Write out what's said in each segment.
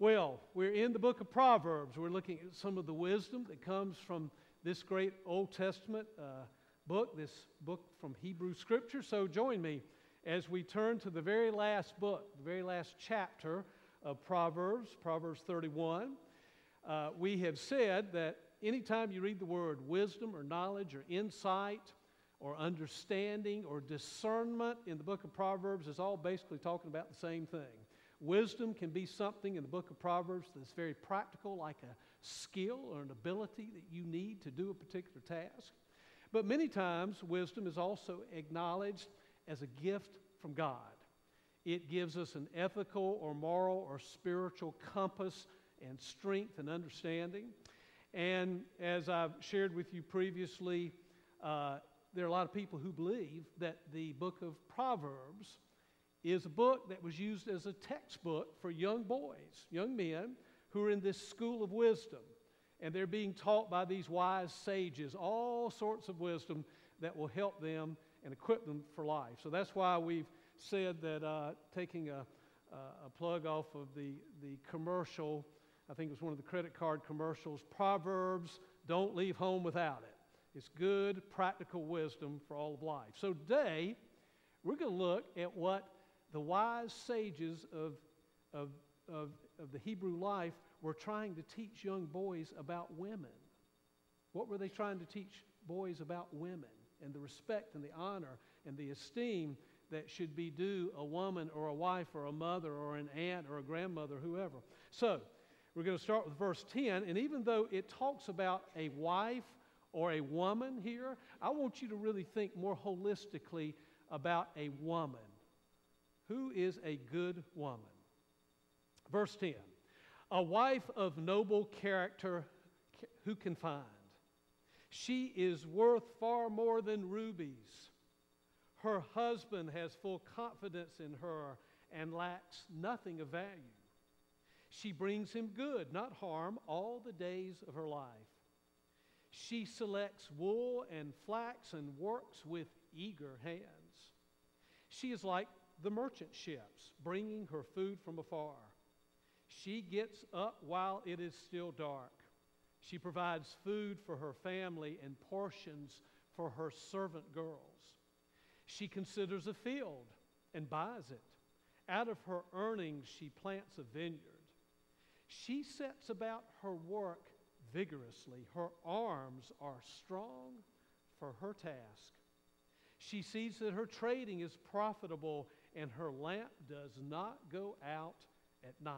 Well, we're in the book of Proverbs. We're looking at some of the wisdom that comes from this great Old Testament uh, book, this book from Hebrew Scripture. So join me as we turn to the very last book, the very last chapter of Proverbs, Proverbs 31. Uh, we have said that anytime you read the word wisdom or knowledge or insight or understanding or discernment in the book of Proverbs, is all basically talking about the same thing. Wisdom can be something in the book of Proverbs that's very practical, like a skill or an ability that you need to do a particular task. But many times, wisdom is also acknowledged as a gift from God. It gives us an ethical or moral or spiritual compass and strength and understanding. And as I've shared with you previously, uh, there are a lot of people who believe that the book of Proverbs is a book that was used as a textbook for young boys, young men who are in this school of wisdom. And they're being taught by these wise sages all sorts of wisdom that will help them and equip them for life. So that's why we've said that uh, taking a, a plug off of the, the commercial, I think it was one of the credit card commercials, Proverbs, don't leave home without it. It's good, practical wisdom for all of life. So today, we're going to look at what the wise sages of, of, of, of the Hebrew life were trying to teach young boys about women. What were they trying to teach boys about women and the respect and the honor and the esteem that should be due a woman or a wife or a mother or an aunt or a grandmother, whoever? So, we're going to start with verse 10. And even though it talks about a wife or a woman here, I want you to really think more holistically about a woman. Who is a good woman? Verse 10 A wife of noble character, who can find? She is worth far more than rubies. Her husband has full confidence in her and lacks nothing of value. She brings him good, not harm, all the days of her life. She selects wool and flax and works with eager hands. She is like the merchant ships, bringing her food from afar. She gets up while it is still dark. She provides food for her family and portions for her servant girls. She considers a field and buys it. Out of her earnings, she plants a vineyard. She sets about her work vigorously. Her arms are strong for her task. She sees that her trading is profitable and her lamp does not go out at night.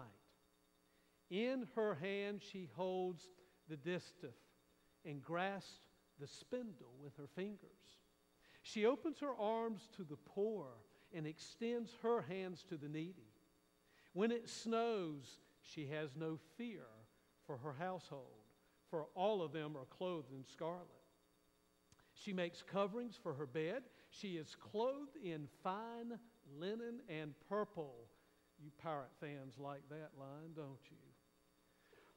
In her hand she holds the distaff and grasps the spindle with her fingers. She opens her arms to the poor and extends her hands to the needy. When it snows, she has no fear for her household, for all of them are clothed in scarlet. She makes coverings for her bed. She is clothed in fine linen and purple. You pirate fans like that line, don't you?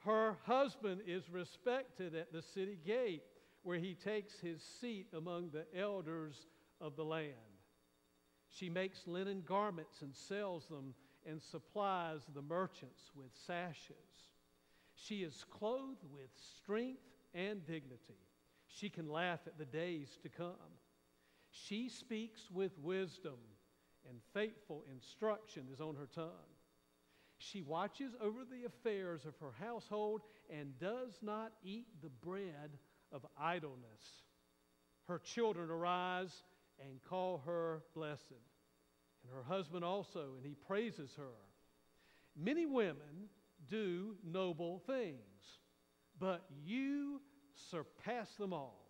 Her husband is respected at the city gate, where he takes his seat among the elders of the land. She makes linen garments and sells them and supplies the merchants with sashes. She is clothed with strength and dignity. She can laugh at the days to come. She speaks with wisdom and faithful instruction is on her tongue. She watches over the affairs of her household and does not eat the bread of idleness. Her children arise and call her blessed, and her husband also, and he praises her. Many women do noble things, but you surpass them all.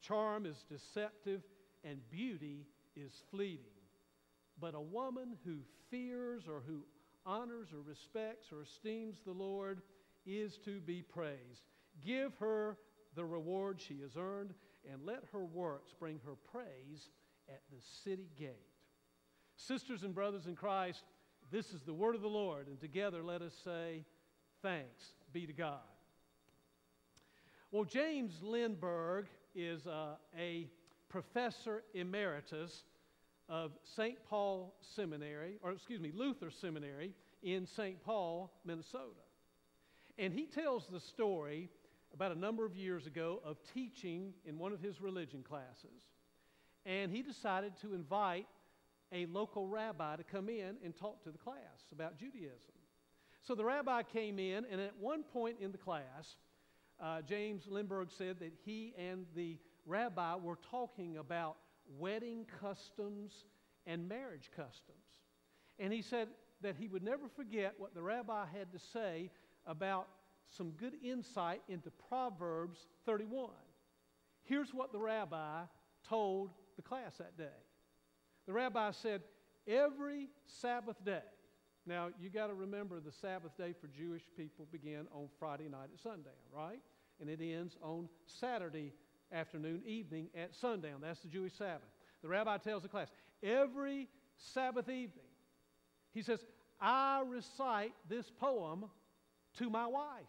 Charm is deceptive, and beauty is fleeting. But a woman who fears or who honors or respects or esteems the Lord is to be praised. Give her the reward she has earned, and let her works bring her praise at the city gate. Sisters and brothers in Christ, this is the word of the Lord, and together let us say, Thanks be to God. Well, James Limburg is uh, a professor emeritus of St. Paul Seminary, or excuse me, Luther Seminary in St. Paul, Minnesota. And he tells the story about a number of years ago of teaching in one of his religion classes. And he decided to invite a local rabbi to come in and talk to the class about Judaism. So the rabbi came in, and at one point in the class, uh, James Limburg said that he and the rabbi were talking about wedding customs and marriage customs. And he said that he would never forget what the rabbi had to say about some good insight into Proverbs 31. Here's what the rabbi told the class that day. The rabbi said, Every Sabbath day, now you got to remember the Sabbath day for Jewish people began on Friday night at sundown, right? And it ends on Saturday afternoon, evening at sundown. That's the Jewish Sabbath. The rabbi tells the class, every Sabbath evening, he says, I recite this poem to my wife.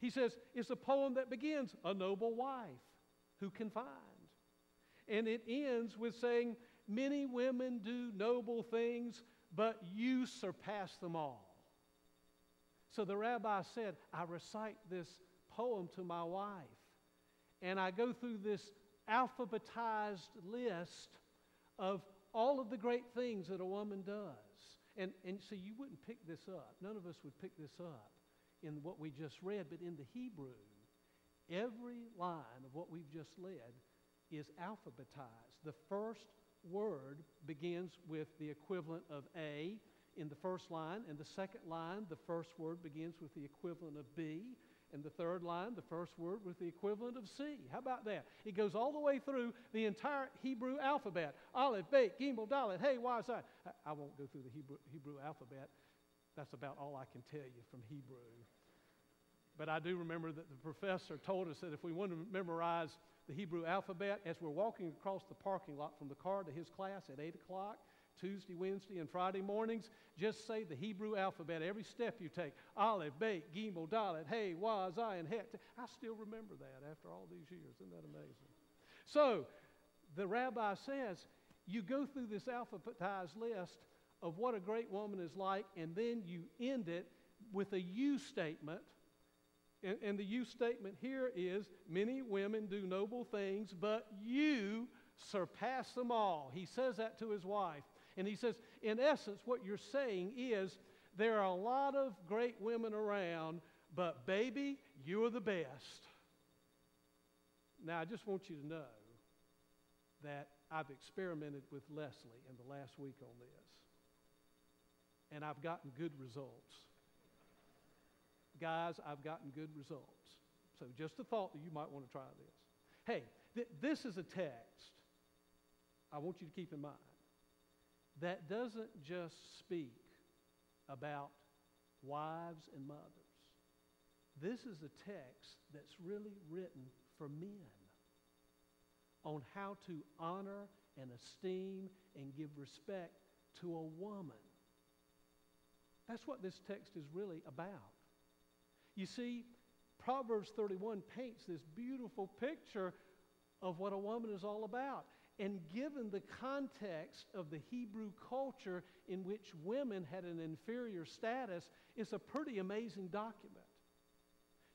He says, it's a poem that begins, A noble wife who can find. And it ends with saying, Many women do noble things, but you surpass them all. So the rabbi said, I recite this poem to my wife, and I go through this alphabetized list of all of the great things that a woman does. And, and so you wouldn't pick this up. None of us would pick this up in what we just read, but in the Hebrew, every line of what we've just read is alphabetized. The first word begins with the equivalent of A in the first line, and the second line, the first word begins with the equivalent of B, and the third line, the first word with the equivalent of C. How about that? It goes all the way through the entire Hebrew alphabet. Aleph, Bet, Gimel, Dalet, Hey, Why, is that? I, won't go through the Hebrew, Hebrew alphabet. That's about all I can tell you from Hebrew. But I do remember that the professor told us that if we want to memorize the Hebrew alphabet, as we're walking across the parking lot from the car to his class at 8 o'clock, Tuesday, Wednesday, and Friday mornings, just say the Hebrew alphabet every step you take. Aleph, Bet, Gimel, Dalet, Hey, Wah, Zayin, Het. I still remember that after all these years. Isn't that amazing? So, the rabbi says, you go through this alphabetized list of what a great woman is like, and then you end it with a you statement. And, and the you statement here is many women do noble things, but you surpass them all. He says that to his wife. And he says, in essence, what you're saying is there are a lot of great women around, but baby, you're the best. Now, I just want you to know that I've experimented with Leslie in the last week on this, and I've gotten good results. Guys, I've gotten good results. So, just a thought that you might want to try this. Hey, th- this is a text I want you to keep in mind that doesn't just speak about wives and mothers. This is a text that's really written for men on how to honor and esteem and give respect to a woman. That's what this text is really about. You see, Proverbs 31 paints this beautiful picture of what a woman is all about. And given the context of the Hebrew culture in which women had an inferior status, it's a pretty amazing document.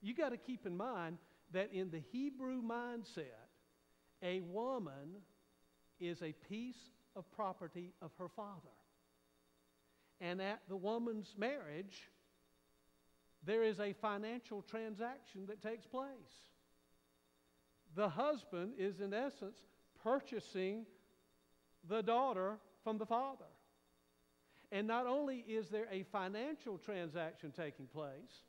You got to keep in mind that in the Hebrew mindset, a woman is a piece of property of her father. And at the woman's marriage, there is a financial transaction that takes place. The husband is, in essence, purchasing the daughter from the father. And not only is there a financial transaction taking place,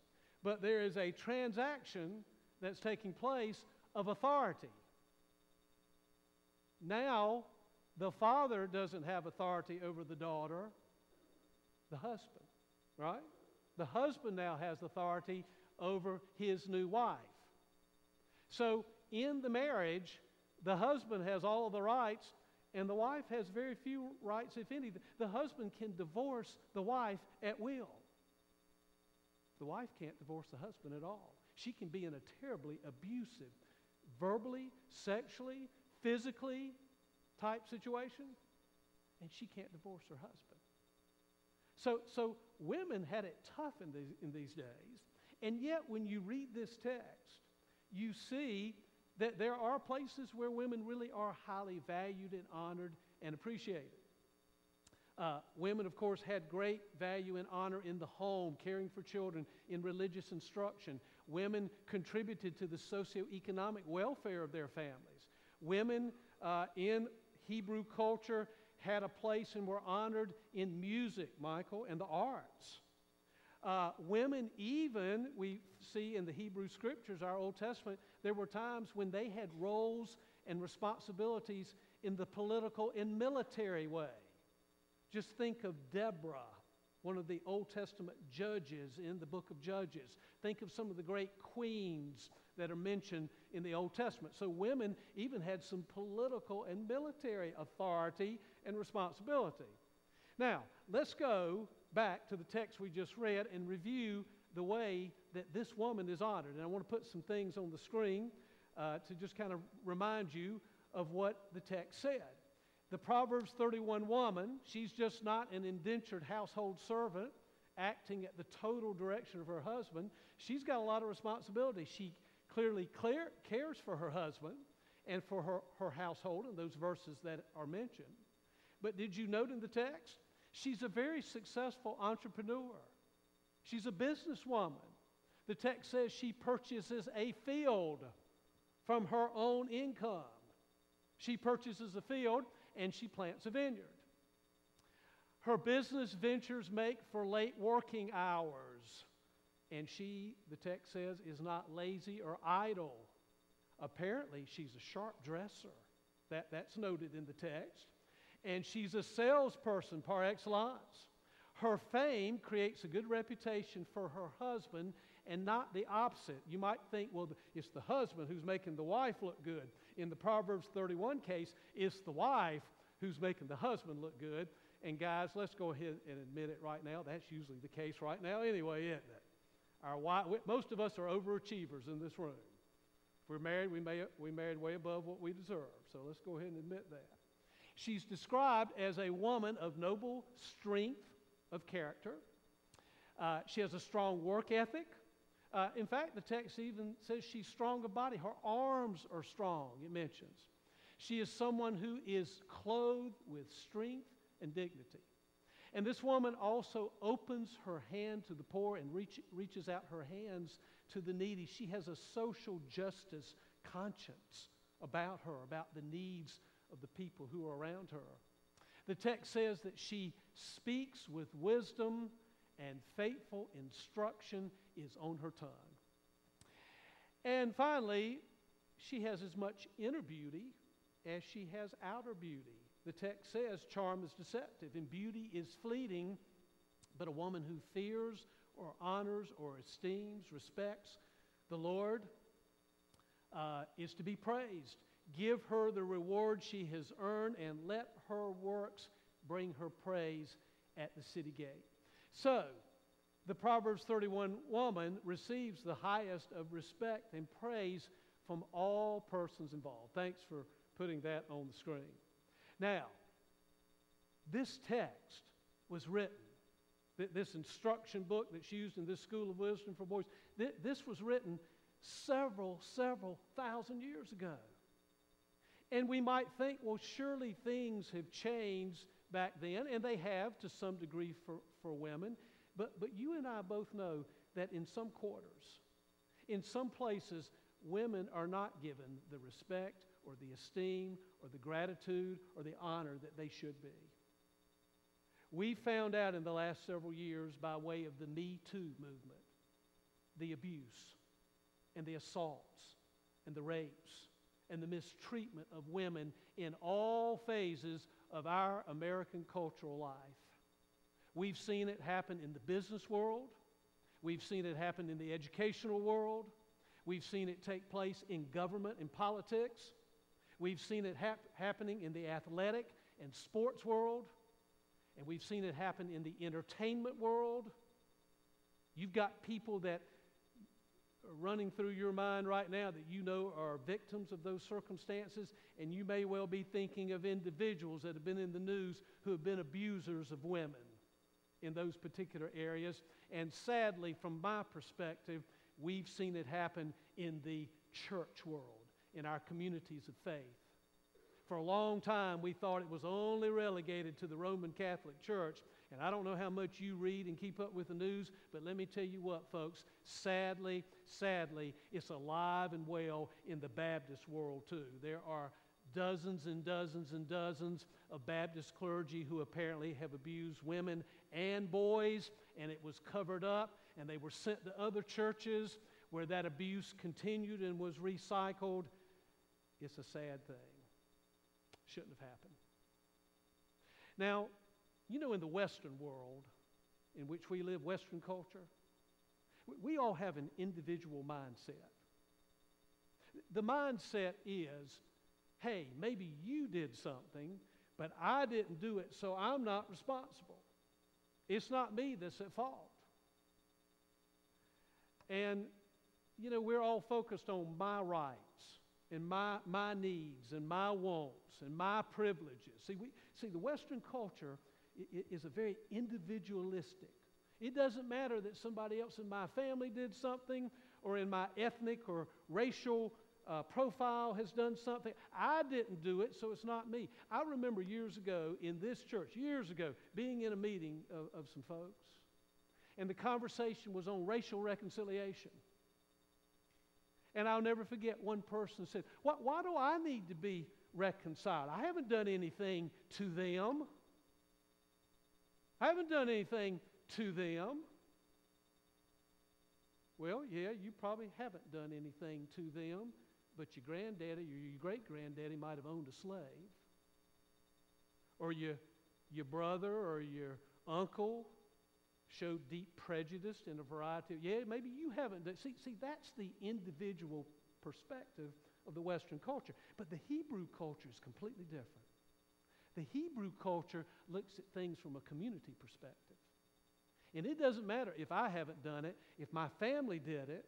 but there is a transaction that's taking place of authority. Now, the father doesn't have authority over the daughter, the husband, right? The husband now has authority over his new wife. So, in the marriage, the husband has all of the rights, and the wife has very few rights, if any. The husband can divorce the wife at will. The wife can't divorce the husband at all. She can be in a terribly abusive, verbally, sexually, physically type situation, and she can't divorce her husband. So, so women had it tough in these, in these days. And yet, when you read this text, you see that there are places where women really are highly valued and honored and appreciated. Uh, women, of course, had great value and honor in the home, caring for children, in religious instruction. Women contributed to the socioeconomic welfare of their families. Women uh, in Hebrew culture had a place and were honored in music, Michael, and the arts. Uh, women, even, we see in the Hebrew scriptures, our Old Testament, there were times when they had roles and responsibilities in the political and military way. Just think of Deborah, one of the Old Testament judges in the book of Judges. Think of some of the great queens that are mentioned in the Old Testament. So women even had some political and military authority and responsibility. Now, let's go back to the text we just read and review the way that this woman is honored. And I want to put some things on the screen uh, to just kind of remind you of what the text said. The Proverbs 31 woman, she's just not an indentured household servant acting at the total direction of her husband. She's got a lot of responsibility. She clearly clear, cares for her husband and for her, her household in those verses that are mentioned. But did you note in the text? She's a very successful entrepreneur. She's a businesswoman. The text says she purchases a field from her own income. She purchases a field and she plants a vineyard. Her business ventures make for late working hours, and she, the text says, is not lazy or idle. Apparently, she's a sharp dresser. That, that's noted in the text and she's a salesperson par excellence. Her fame creates a good reputation for her husband and not the opposite. You might think, well, it's the husband who's making the wife look good. In the Proverbs 31 case, it's the wife who's making the husband look good. And guys, let's go ahead and admit it right now. That's usually the case right now, anyway, isn't it? Our wife, most of us are overachievers in this room. If we're married, we, may, we married way above what we deserve. So let's go ahead and admit that. She's described as a woman of noble strength of character. Uh, she has a strong work ethic. Uh, in fact, the text even says she's strong of body. Her arms are strong, it mentions. She is someone who is clothed with strength and dignity. And this woman also opens her hand to the poor and reach, reaches out her hands to the needy. She has a social justice conscience about her, about the needs of the people who are around her. The text says that she speaks with wisdom and faithful instruction is on her tongue. And finally, she has as much inner beauty as she has outer beauty. The text says charm is deceptive and beauty is fleeting, but a woman who fears or honors or esteems, respects the Lord uh, is to be praised. Give her the reward she has earned, and let her works bring her praise at the city gate. So, the Proverbs 31 woman receives the highest of respect and praise from all persons involved. Thanks for putting that on the screen. Now, this text was written, this instruction book that's used in this school of wisdom for boys, this was written several, several thousand years ago. And we might think, well, surely things have changed back then, and they have to some degree for, for women. But, but you and I both know that in some quarters, in some places, women are not given the respect or the esteem or the gratitude or the honor that they should be. We found out in the last several years by way of the Me Too movement the abuse and the assaults and the rapes and the mistreatment of women in all phases of our American cultural life. We've seen it happen in the business world. We've seen it happen in the educational world. We've seen it take place in government and politics. We've seen it hap- happening in the athletic and sports world. And we've seen it happen in the entertainment world. You've got people that running through your mind right now that you know are victims of those circumstances, and you may well be thinking of individuals that have been in the news who have been abusers of women. in those particular areas. And sadly, from my perspective, we've seen it happen in the church world, in our communities of faith. For a long time, we thought it was only relegated to the Roman Catholic Church. And I don't know how much you read and keep up with the news, but let me tell you what, folks. Sadly, sadly, it's alive and well in the Baptist world, too. There are dozens and dozens and dozens of Baptist clergy who apparently have abused women and boys, and it was covered up, and they were sent to other churches where that abuse continued and was recycled. It's a sad thing. Shouldn't have happened. Now, you know, in the Western world in which we live, Western culture, we all have an individual mindset. The mindset is hey, maybe you did something, but I didn't do it, so I'm not responsible. It's not me that's at fault. And, you know, we're all focused on my rights and my, my needs and my wants and my privileges. See, we, see the Western culture is a very individualistic. It doesn't matter that somebody else in my family did something or in my ethnic or racial uh, profile has done something. I didn't do it, so it's not me. I remember years ago in this church, years ago, being in a meeting of, of some folks, and the conversation was on racial reconciliation. And I'll never forget one person said, why, why do I need to be reconciled? I haven't done anything to them. I haven't done anything to them. Well, yeah, you probably haven't done anything to them, but your granddaddy or your great granddaddy might have owned a slave. Or your, your brother or your uncle showed deep prejudice in a variety of, yeah, maybe you haven't. See, see, that's the individual perspective of the Western culture. But the Hebrew culture is completely different. The Hebrew culture looks at things from a community perspective. And it doesn't matter if I haven't done it, if my family did it,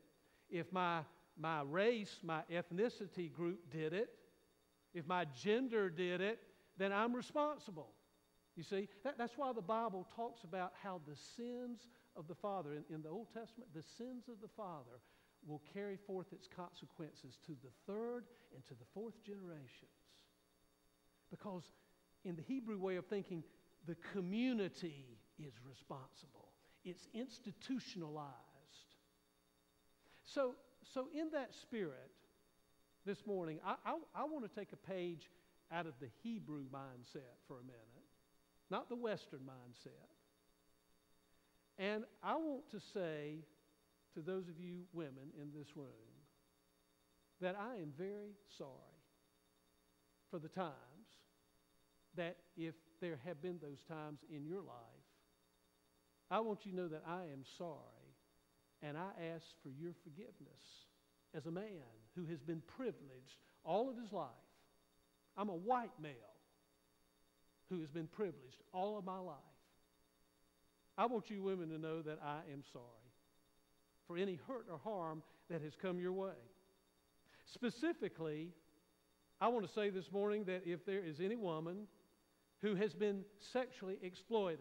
if my, my race, my ethnicity group did it, if my gender did it, then I'm responsible. You see, that, that's why the Bible talks about how the sins of the father, in, in the Old Testament, the sins of the father will carry forth its consequences to the third and to the fourth generations. Because in the Hebrew way of thinking, the community is responsible, it's institutionalized. So, so in that spirit, this morning, I, I, I want to take a page out of the Hebrew mindset for a minute, not the Western mindset. And I want to say to those of you women in this room that I am very sorry for the times that if there have been those times in your life, I want you to know that I am sorry and I ask for your forgiveness as a man who has been privileged all of his life. I'm a white male who has been privileged all of my life. I want you women to know that I am sorry for any hurt or harm that has come your way. Specifically, I want to say this morning that if there is any woman who has been sexually exploited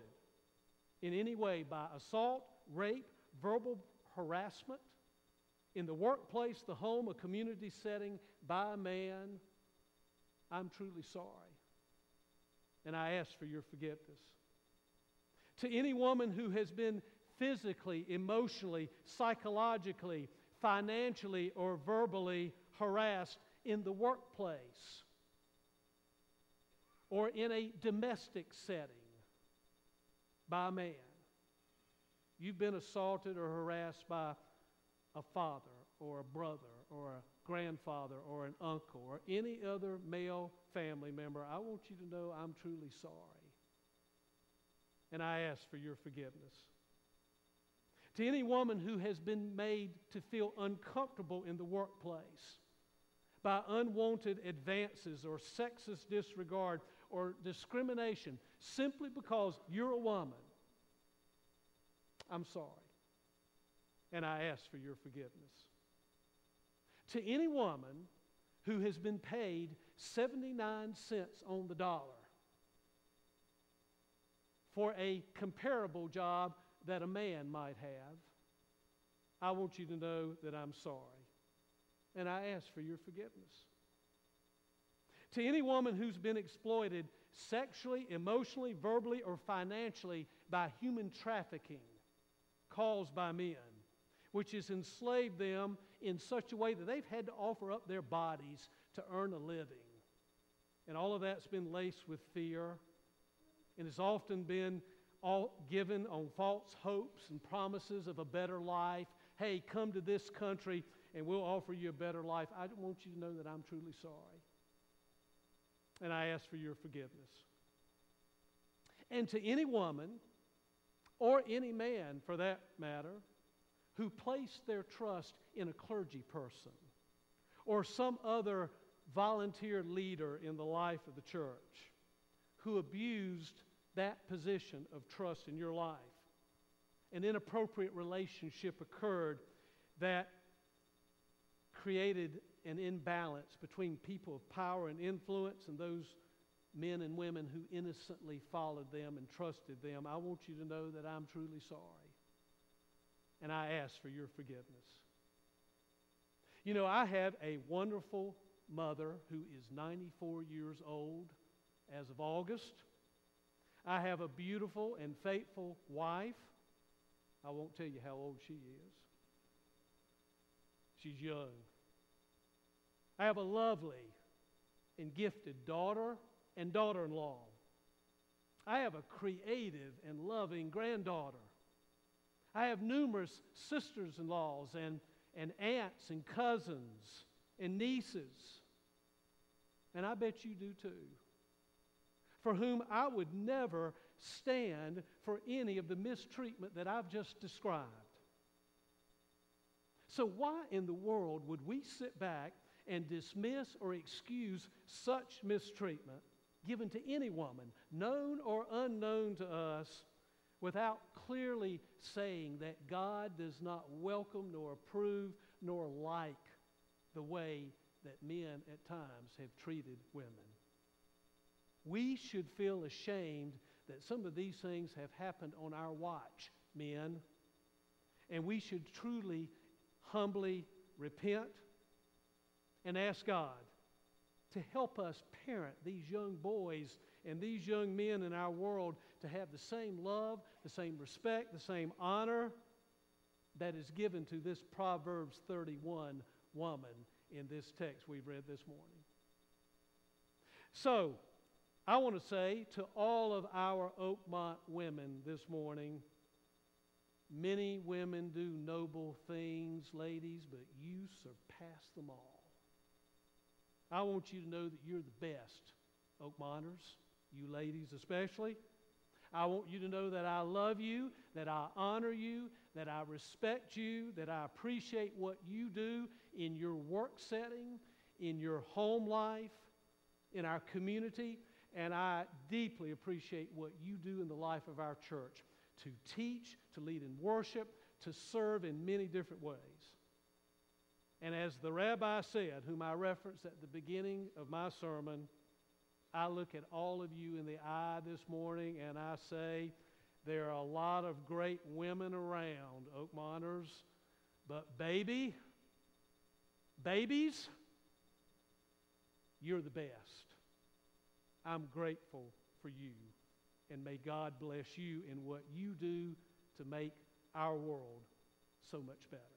in any way by assault, rape, verbal harassment, in the workplace, the home, a community setting, by a man, I'm truly sorry. And I ask for your forgiveness. To any woman who has been physically, emotionally, psychologically, financially, or verbally harassed in the workplace, or in a domestic setting by a man. You've been assaulted or harassed by a father or a brother or a grandfather or an uncle or any other male family member. I want you to know I'm truly sorry. And I ask for your forgiveness. To any woman who has been made to feel uncomfortable in the workplace by unwanted advances or sexist disregard or discrimination simply because you're a woman, I'm sorry. And I ask for your forgiveness. To any woman who has been paid 79 cents on the dollar for a comparable job that a man might have, I want you to know that I'm sorry. And I ask for your forgiveness. To any woman who's been exploited sexually, emotionally, verbally, or financially by human trafficking caused by men, which has enslaved them in such a way that they've had to offer up their bodies to earn a living. And all of that's been laced with fear and has often been all given on false hopes and promises of a better life. Hey, come to this country and we'll offer you a better life. I want you to know that I'm truly sorry. And I ask for your forgiveness. And to any woman, or any man for that matter, who placed their trust in a clergy person or some other volunteer leader in the life of the church who abused that position of trust in your life. An inappropriate relationship occurred that created an imbalance between people of power and influence and those men and women who innocently followed them and trusted them. I want you to know that I'm truly sorry. And I ask for your forgiveness. You know, I have a wonderful mother who is 94 years old as of August. I have a beautiful and faithful wife. I won't tell you how old she is. She's young. I have a lovely and gifted daughter and daughter in law. I have a creative and loving granddaughter. I have numerous sisters in laws and, and aunts and cousins and nieces. And I bet you do too for whom I would never stand for any of the mistreatment that I've just described. So, why in the world would we sit back and dismiss or excuse such mistreatment given to any woman, known or unknown to us, without clearly saying that God does not welcome nor approve nor like the way that men at times have treated women? We should feel ashamed that some of these things have happened on our watch, men. And we should truly, humbly repent and ask God to help us parent these young boys and these young men in our world to have the same love, the same respect, the same honor that is given to this Proverbs 31 woman in this text we've read this morning. So, I want to say to all of our Oakmont women this morning many women do noble things, ladies, but you surpass them all. I want you to know that you're the best, Oakmonters, you ladies especially. I want you to know that I love you, that I honor you, that I respect you, that I appreciate what you do in your work setting, in your home life, in our community. And I deeply appreciate what you do in the life of our church to teach, to lead in worship, to serve in many different ways. And as the rabbi said, whom I referenced at the beginning of my sermon, I look at all of you in the eye this morning and I say, there are a lot of great women around, Oakmonters, but baby, babies, you're the best. I'm grateful for you. And may God bless you in what you do to make our world so much better.